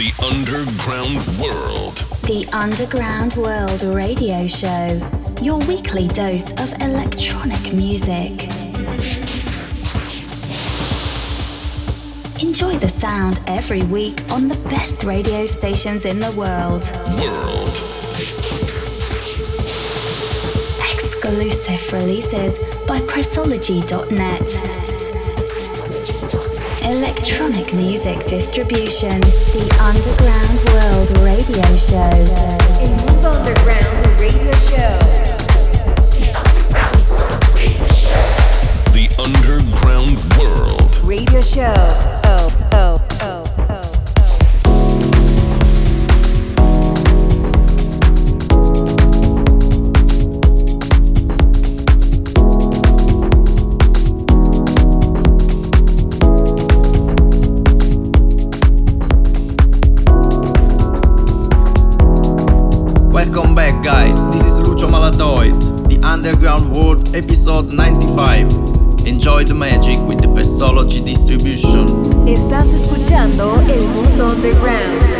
The Underground World. The Underground World Radio Show. Your weekly dose of electronic music. Enjoy the sound every week on the best radio stations in the world. World. Exclusive releases by Pressology.net. Electronic music distribution. The Underground World Radio Show. El Mundo Underground Radio Show. The Underground World. Radio Show. Guys. This is Lucio Malatoid, the Underground World episode 95. Enjoy the magic with the Pressology distribution. Estás escuchando El Mundo Underground.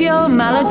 your Malo.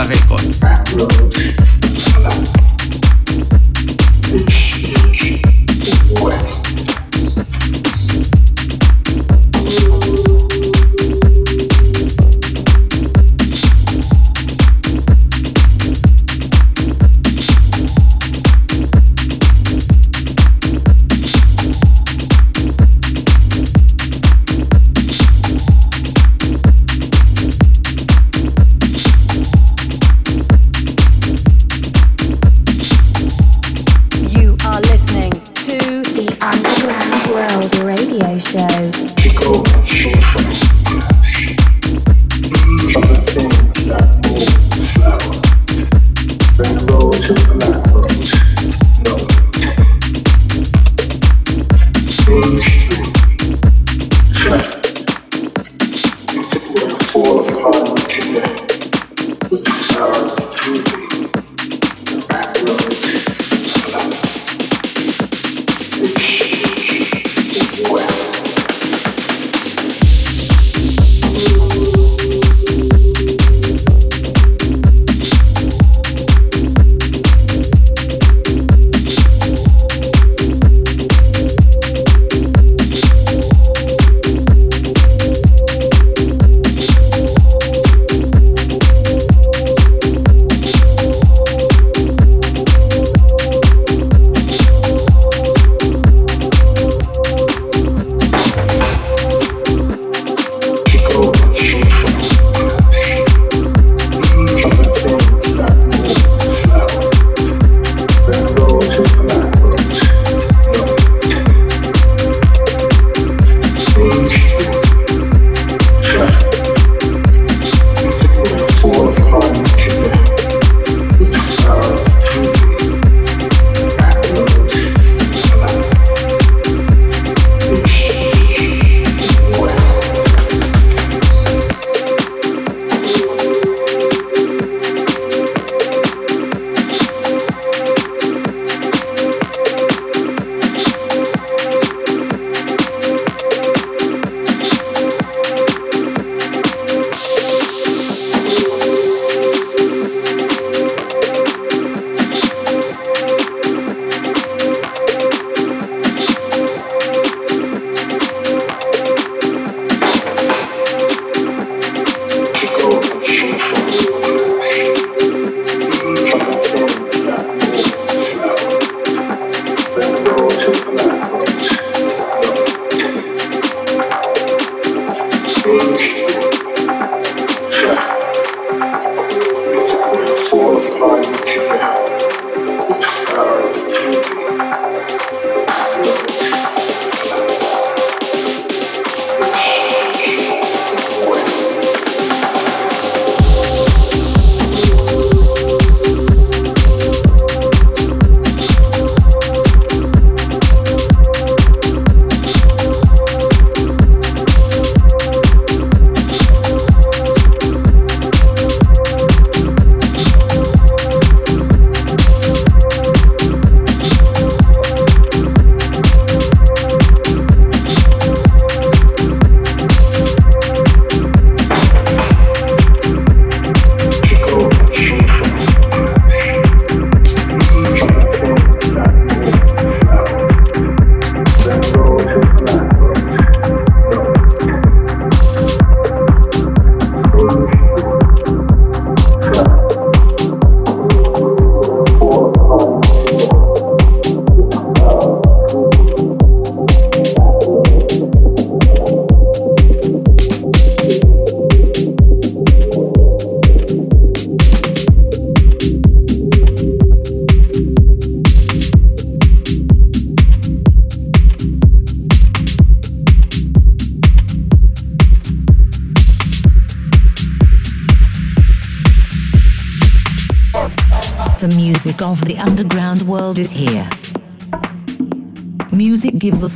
Records.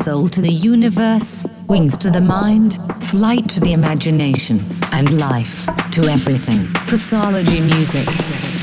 Soul to the universe, wings to the mind, flight to the imagination, and life to everything. Pressology music. music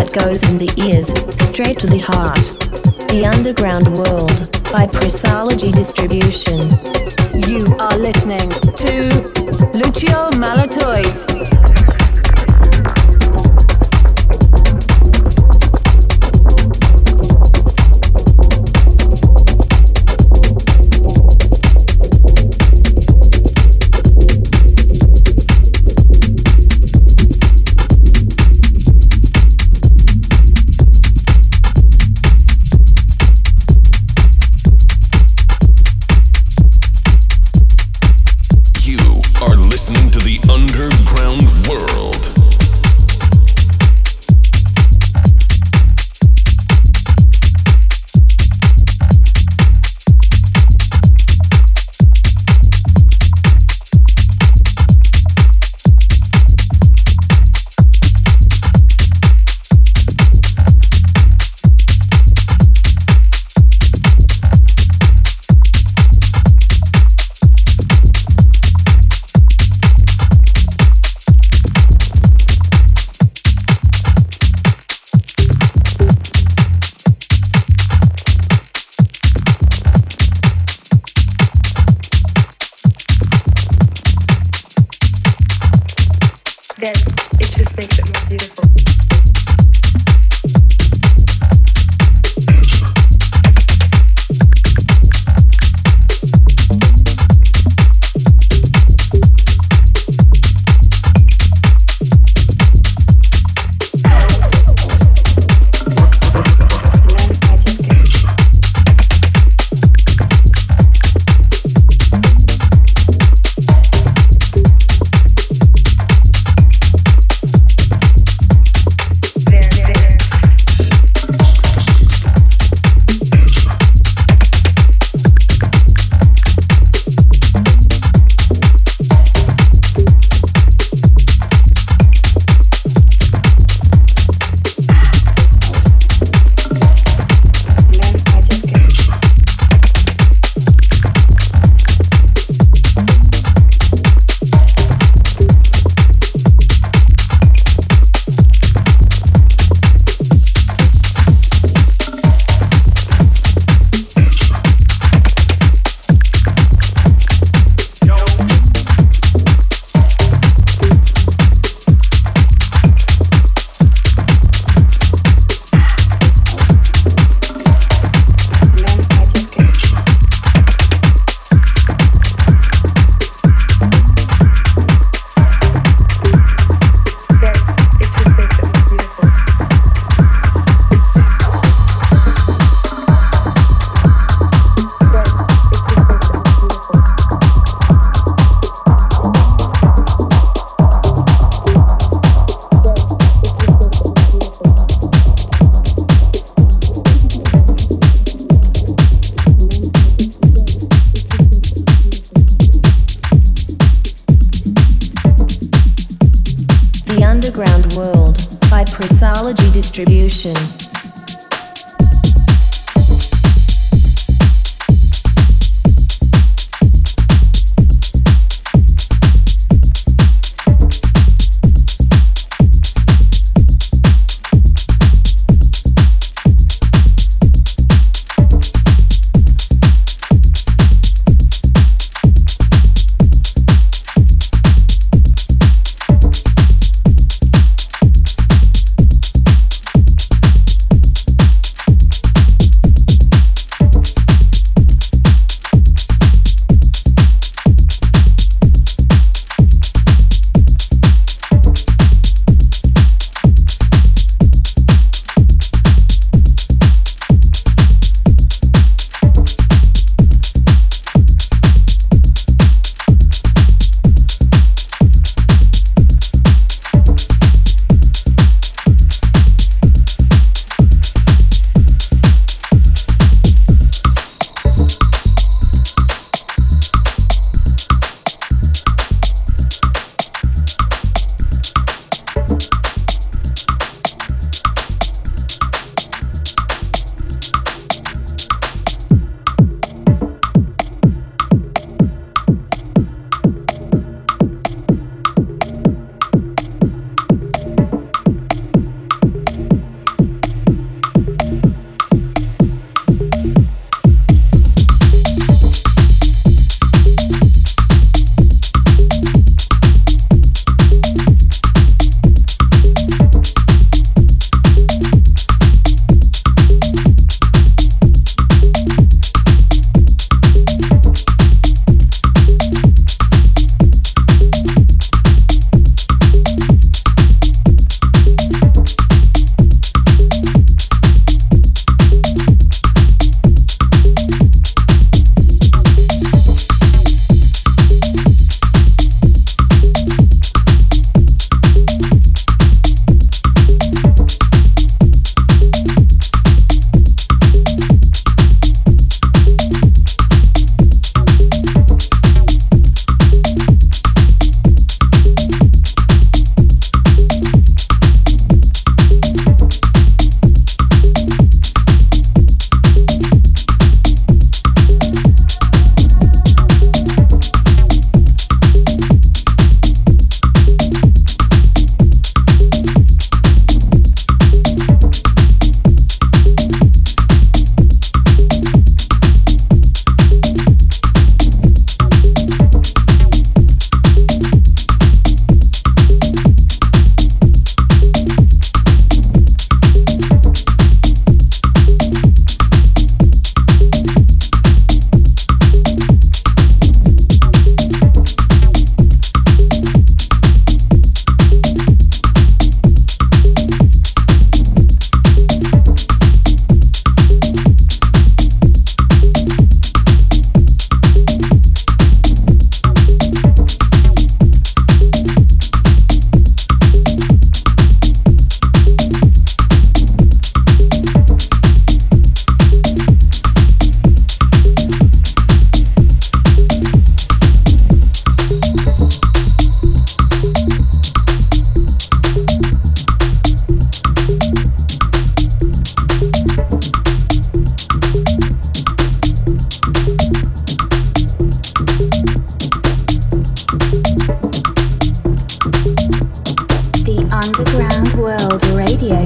that goes in the ears, straight to the heart. The Underground World by Pressology Distribution. You are listening to Lucio Malatoid.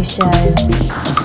show.